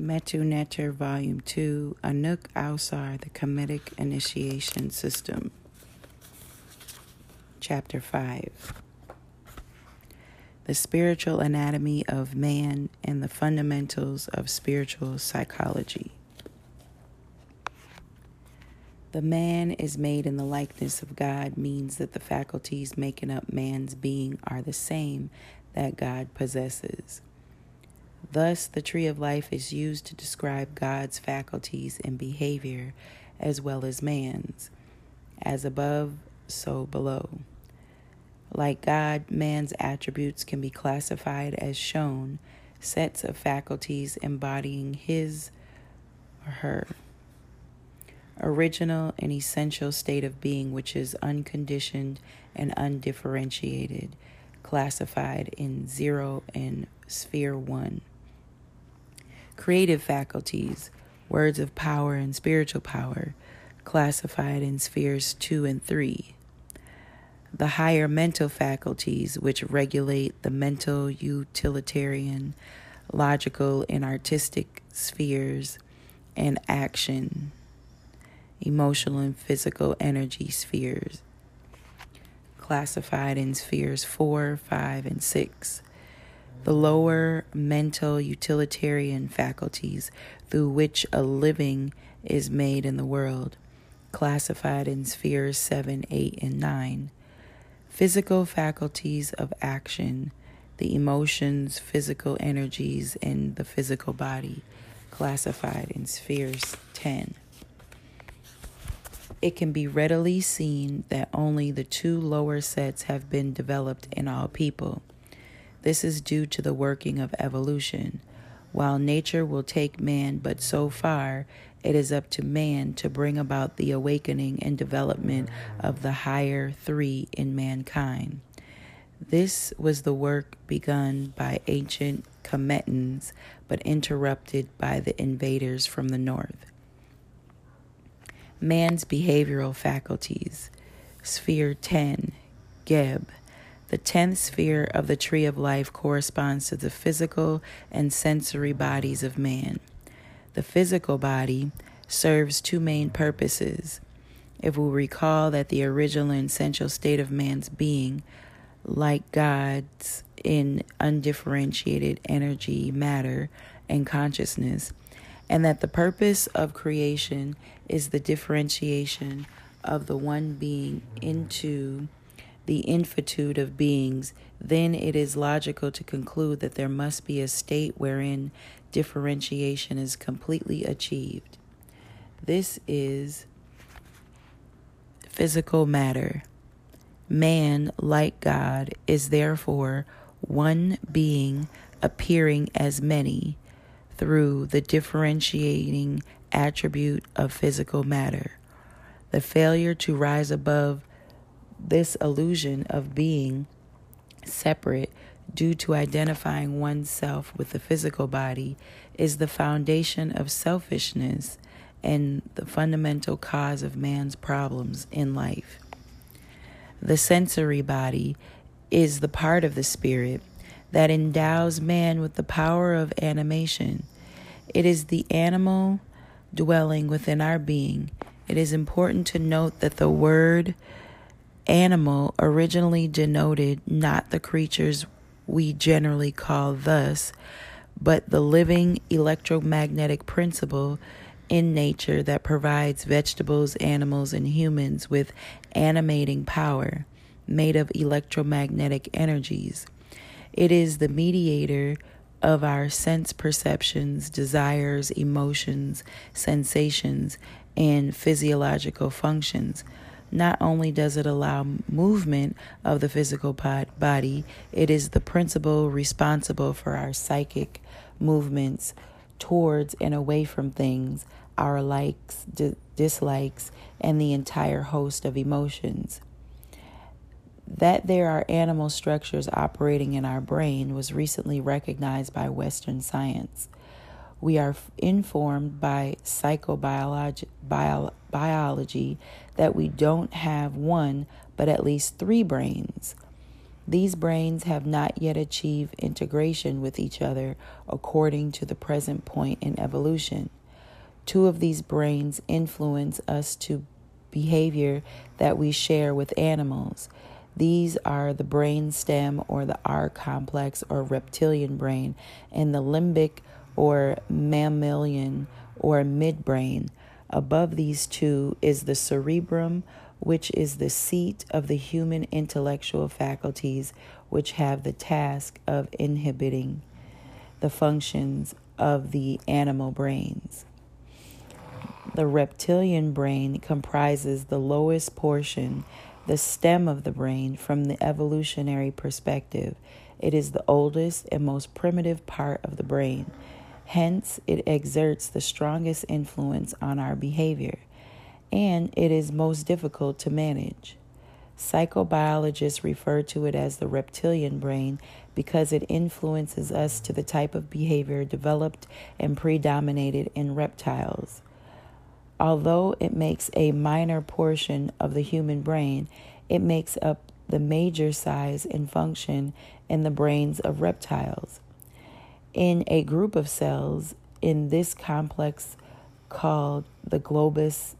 Metu Neter, Volume 2, Anuk Ausar, the Kemetic Initiation System. Chapter 5 The Spiritual Anatomy of Man and the Fundamentals of Spiritual Psychology. The man is made in the likeness of God means that the faculties making up man's being are the same that God possesses. Thus, the tree of life is used to describe God's faculties and behavior as well as man's. As above, so below. Like God, man's attributes can be classified as shown sets of faculties embodying his or her original and essential state of being, which is unconditioned and undifferentiated, classified in zero and sphere one creative faculties, words of power and spiritual power, classified in spheres 2 and 3. The higher mental faculties, which regulate the mental, utilitarian, logical, and artistic spheres, and action, emotional, and physical energy spheres, classified in spheres 4, 5, and 6 the lower mental utilitarian faculties through which a living is made in the world, classified in spheres 7, 8, and 9. Physical faculties of action, the emotions, physical energies in the physical body, classified in spheres 10. It can be readily seen that only the two lower sets have been developed in all people this is due to the working of evolution. While nature will take man but so far, it is up to man to bring about the awakening and development of the higher three in mankind. This was the work begun by ancient Kemetans but interrupted by the invaders from the north. Man's behavioral faculties, Sphere 10, Geb, the tenth sphere of the tree of life corresponds to the physical and sensory bodies of man. The physical body serves two main purposes. If we recall that the original and essential state of man's being, like God's in undifferentiated energy, matter, and consciousness, and that the purpose of creation is the differentiation of the one being into the infinitude of beings, then it is logical to conclude that there must be a state wherein differentiation is completely achieved. This is physical matter. Man, like God, is therefore one being appearing as many through the differentiating attribute of physical matter. The failure to rise above this illusion of being separate due to identifying oneself with the physical body is the foundation of selfishness and the fundamental cause of man's problems in life. The sensory body is the part of the spirit that endows man with the power of animation. It is the animal dwelling within our being. It is important to note that the word animal originally denoted not the creatures we generally call thus, but the living electromagnetic principle in nature that provides vegetables, animals, and humans with animating power made of electromagnetic energies. It is the mediator of our sense perceptions, desires, emotions, sensations, and physiological functions not only does it allow movement of the physical body, it is the principle responsible for our psychic movements towards and away from things, our likes, d- dislikes, and the entire host of emotions. That there are animal structures operating in our brain was recently recognized by Western science. We are informed by psychobiology bio, biology that we don't have one, but at least three brains. These brains have not yet achieved integration with each other according to the present point in evolution. Two of these brains influence us to behavior that we share with animals. These are the brain stem or the R complex or reptilian brain and the limbic or mammalian or midbrain. Above these two is the cerebrum, which is the seat of the human intellectual faculties, which have the task of inhibiting the functions of the animal brains. The reptilian brain comprises the lowest portion, the stem of the brain, from the evolutionary perspective. It is the oldest and most primitive part of the brain. Hence, it exerts the strongest influence on our behavior, and it is most difficult to manage. Psychobiologists refer to it as the reptilian brain because it influences us to the type of behavior developed and predominated in reptiles. Although it makes a minor portion of the human brain, it makes up the major size and function in the brains of reptiles. In a group of cells in this complex called the globus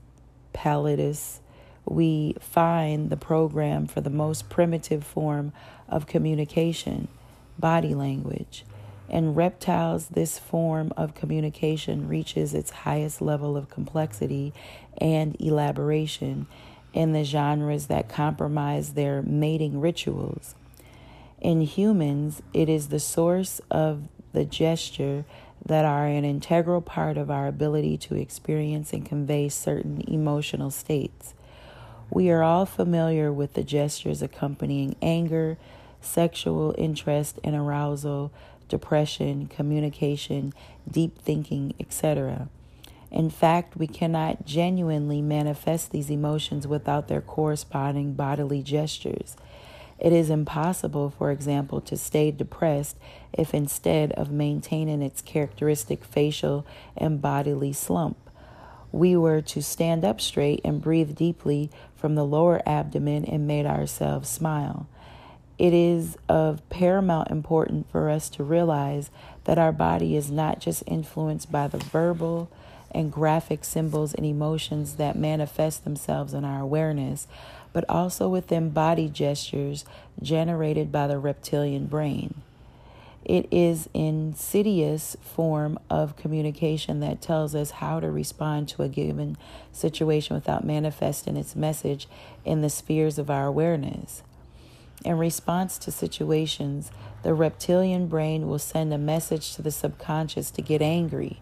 pallidus, we find the program for the most primitive form of communication, body language. In reptiles, this form of communication reaches its highest level of complexity and elaboration in the genres that compromise their mating rituals. In humans, it is the source of the gesture that are an integral part of our ability to experience and convey certain emotional states. We are all familiar with the gestures accompanying anger, sexual interest, and arousal depression, communication, deep thinking, etc. In fact, we cannot genuinely manifest these emotions without their corresponding bodily gestures. It is impossible, for example, to stay depressed if instead of maintaining its characteristic facial and bodily slump, we were to stand up straight and breathe deeply from the lower abdomen and made ourselves smile. It is of paramount importance for us to realize that our body is not just influenced by the verbal and graphic symbols and emotions that manifest themselves in our awareness, but also within body gestures generated by the reptilian brain. It is insidious form of communication that tells us how to respond to a given situation without manifesting its message in the spheres of our awareness. In response to situations, the reptilian brain will send a message to the subconscious to get angry,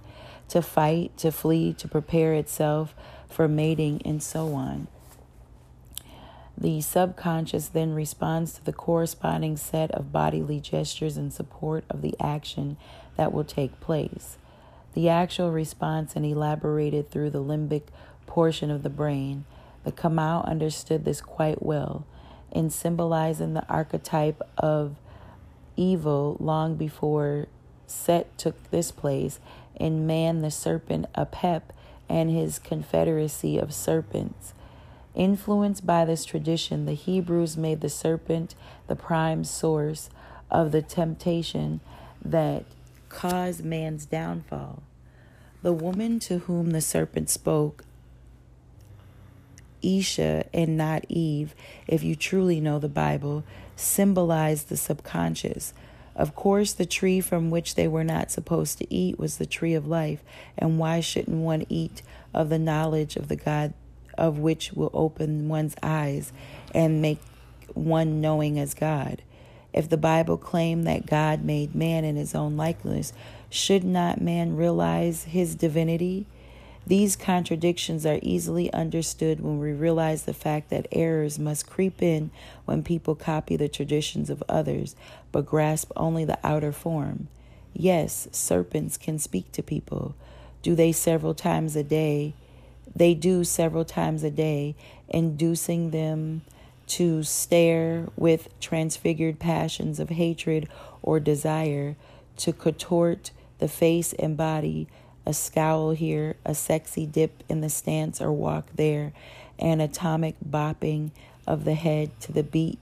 to fight, to flee, to prepare itself for mating, and so on. The subconscious then responds to the corresponding set of bodily gestures in support of the action that will take place. The actual response and elaborated through the limbic portion of the brain. The Kamau understood this quite well in symbolizing the archetype of evil long before Set took this place, in man the serpent Apep and his confederacy of serpents. Influenced by this tradition, the Hebrews made the serpent the prime source of the temptation that caused man's downfall. The woman to whom the serpent spoke Isha and not Eve, if you truly know the Bible, symbolize the subconscious. Of course, the tree from which they were not supposed to eat was the tree of life, and why shouldn't one eat of the knowledge of the God of which will open one's eyes and make one knowing as God? If the Bible claimed that God made man in his own likeness, should not man realize his divinity? These contradictions are easily understood when we realize the fact that errors must creep in when people copy the traditions of others but grasp only the outer form. Yes, serpents can speak to people. Do they several times a day? They do several times a day, inducing them to stare with transfigured passions of hatred or desire, to contort the face and body a scowl here, a sexy dip in the stance or walk there, an atomic bopping of the head to the beat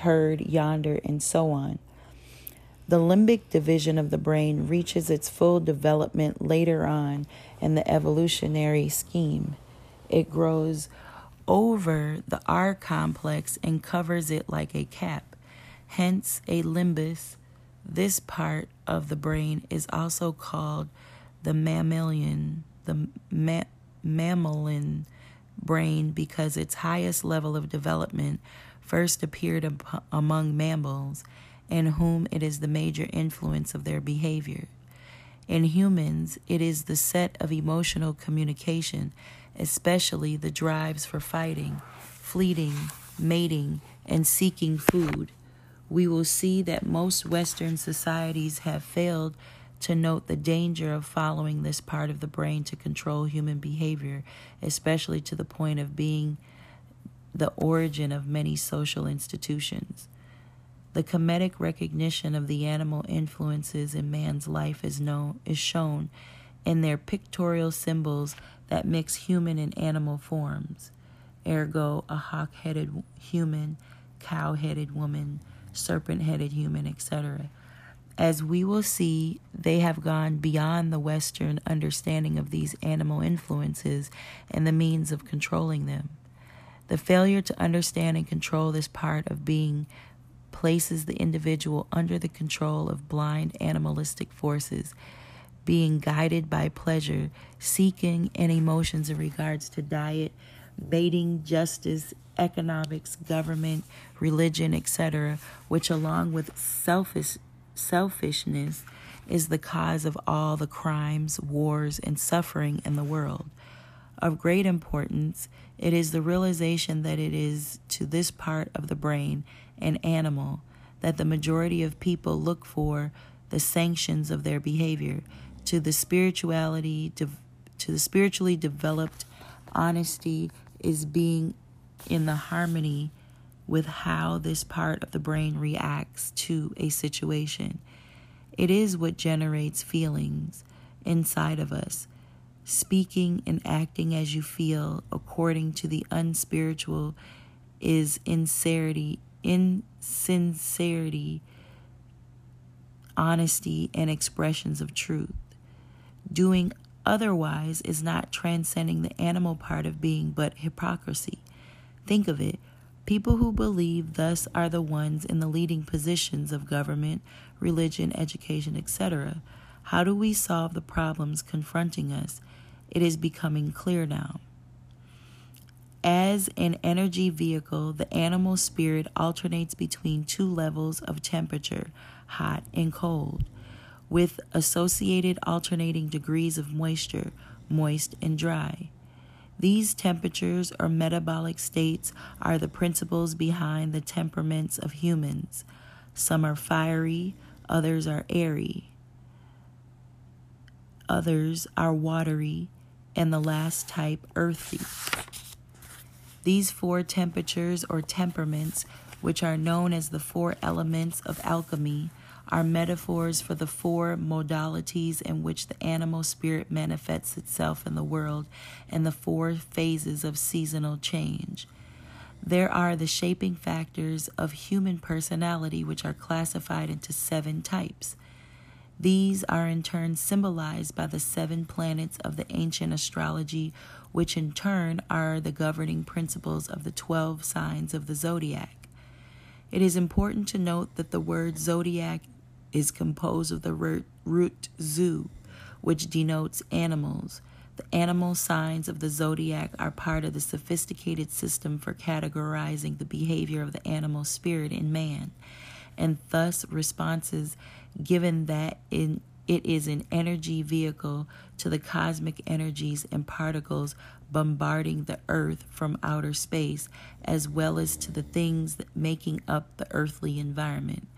heard yonder, and so on. The limbic division of the brain reaches its full development later on in the evolutionary scheme. It grows over the R complex and covers it like a cap, hence a limbus. This part of the brain is also called the mammalian, the ma- mammalian brain because its highest level of development first appeared among mammals in whom it is the major influence of their behavior. In humans, it is the set of emotional communication, especially the drives for fighting, fleeting, mating, and seeking food. We will see that most Western societies have failed to note the danger of following this part of the brain to control human behavior, especially to the point of being the origin of many social institutions. The Kemetic recognition of the animal influences in man's life is known is shown in their pictorial symbols that mix human and animal forms. Ergo, a hawk-headed human, cow-headed woman, serpent-headed human, etc. As we will see, they have gone beyond the Western understanding of these animal influences and the means of controlling them. The failure to understand and control this part of being places the individual under the control of blind animalistic forces, being guided by pleasure, seeking, and emotions in regards to diet, baiting, justice, economics, government, religion, etc., which, along with selfish, selfishness, is the cause of all the crimes, wars, and suffering in the world. Of great importance, it is the realization that it is to this part of the brain and animal that the majority of people look for the sanctions of their behavior. To the spirituality to the spiritually developed honesty is being in the harmony with how this part of the brain reacts to a situation. It is what generates feelings inside of us. Speaking and acting as you feel according to the unspiritual is insincerity insincerity, honesty, and expressions of truth. Doing otherwise is not transcending the animal part of being, but hypocrisy. Think of it. People who believe thus are the ones in the leading positions of government, religion, education, etc. How do we solve the problems confronting us? It is becoming clear now. As an energy vehicle, the animal spirit alternates between two levels of temperature, hot and cold, with associated alternating degrees of moisture, moist and dry. These temperatures or metabolic states are the principles behind the temperaments of humans. Some are fiery, others are airy, others are watery, and the last type earthy. These four temperatures or temperaments, which are known as the four elements of alchemy, are metaphors for the four modalities in which the animal spirit manifests itself in the world and the four phases of seasonal change. There are the shaping factors of human personality, which are classified into seven types. These are in turn symbolized by the seven planets of the ancient astrology which in turn are the governing principles of the 12 signs of the zodiac. It is important to note that the word zodiac is composed of the root zu, which denotes animals. The animal signs of the zodiac are part of the sophisticated system for categorizing the behavior of the animal spirit in man, and thus responses given that in it is an energy vehicle to the cosmic energies and particles bombarding the earth from outer space, as well as to the things making up the earthly environment.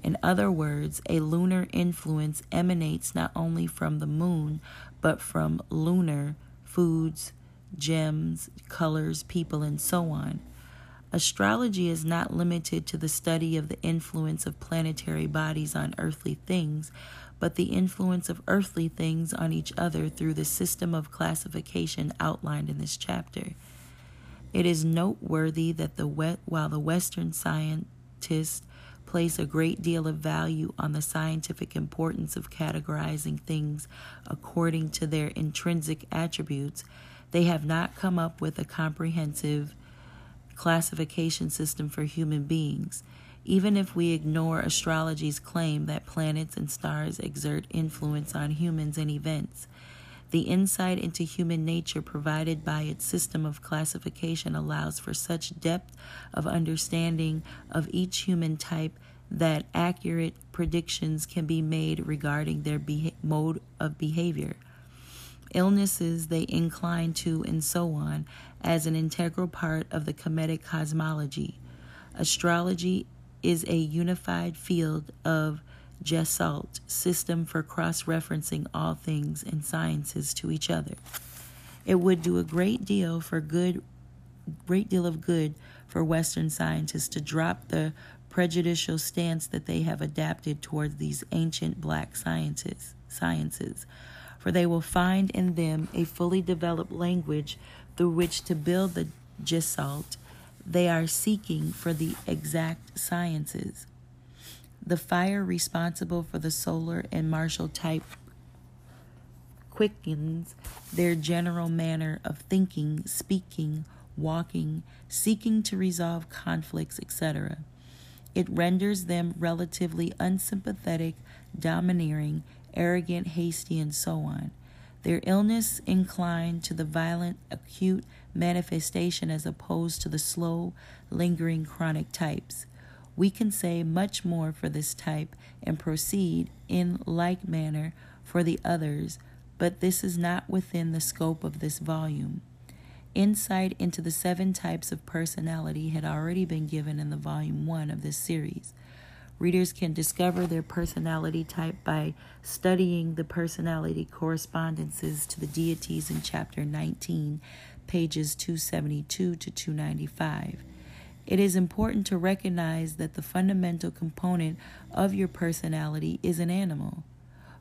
In other words, a lunar influence emanates not only from the moon, but from lunar foods, gems, colors, people, and so on. Astrology is not limited to the study of the influence of planetary bodies on earthly things, but the influence of earthly things on each other through the system of classification outlined in this chapter. It is noteworthy that the while the Western scientists place a great deal of value on the scientific importance of categorizing things according to their intrinsic attributes, they have not come up with a comprehensive classification system for human beings. Even if we ignore astrology's claim that planets and stars exert influence on humans and events, the insight into human nature provided by its system of classification allows for such depth of understanding of each human type that accurate predictions can be made regarding their beha- mode of behavior, illnesses they incline to, and so on, as an integral part of the Kemetic cosmology. Astrology is a unified field of Gestalt system for cross referencing all things and sciences to each other. It would do a great deal for good great deal of good for Western scientists to drop the prejudicial stance that they have adapted towards these ancient black sciences sciences, for they will find in them a fully developed language through which to build the Gestalt they are seeking for the exact sciences. The fire responsible for the solar and martial type quickens their general manner of thinking, speaking, walking, seeking to resolve conflicts, etc. It renders them relatively unsympathetic, domineering, arrogant, hasty, and so on. Their illness inclined to the violent, acute manifestation as opposed to the slow, lingering, chronic types. We can say much more for this type and proceed in like manner for the others, but this is not within the scope of this volume. Insight into the seven types of personality had already been given in the volume one of this series. Readers can discover their personality type by studying the personality correspondences to the deities in chapter 19, pages 272 to 295. It is important to recognize that the fundamental component of your personality is an animal.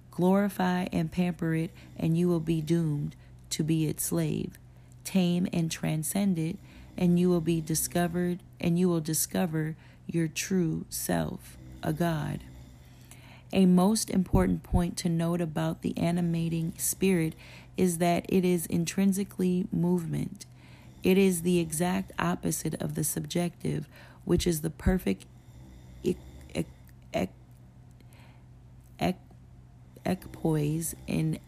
Glorify and pamper it, and you will be doomed to be its slave. Tame and transcend it, and you will be discovered, and you will discover your true self, a God. A most important point to note about the animating spirit is that it is intrinsically movement. It is the exact opposite of the subjective, which is the perfect equipoise in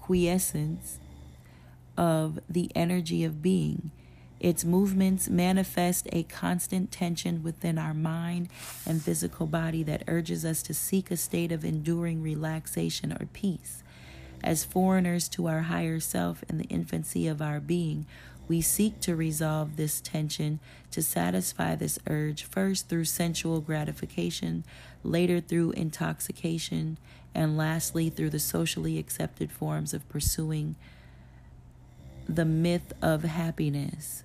quiescence of the energy of being. Its movements manifest a constant tension within our mind and physical body that urges us to seek a state of enduring relaxation or peace. As foreigners to our higher self in the infancy of our being, we seek to resolve this tension, to satisfy this urge, first through sensual gratification, later through intoxication, and lastly through the socially accepted forms of pursuing the myth of happiness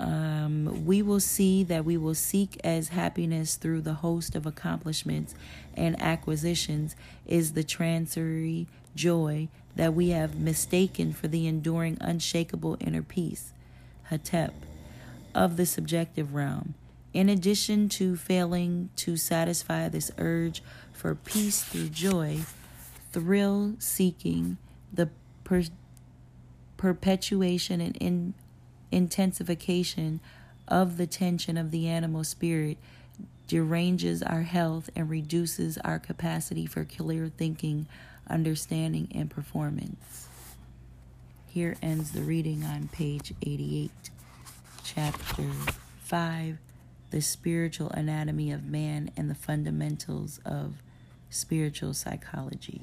um, we will see that we will seek as happiness through the host of accomplishments and acquisitions is the transitory joy that we have mistaken for the enduring, unshakable inner peace, Hetep, of the subjective realm. In addition to failing to satisfy this urge for peace through joy, thrill seeking, the per- perpetuation and in- intensification of the tension of the animal spirit deranges our health and reduces our capacity for clear thinking, understanding, and performance. Here ends the reading on page 88, chapter 5 The Spiritual Anatomy of Man and the Fundamentals of Spiritual Psychology.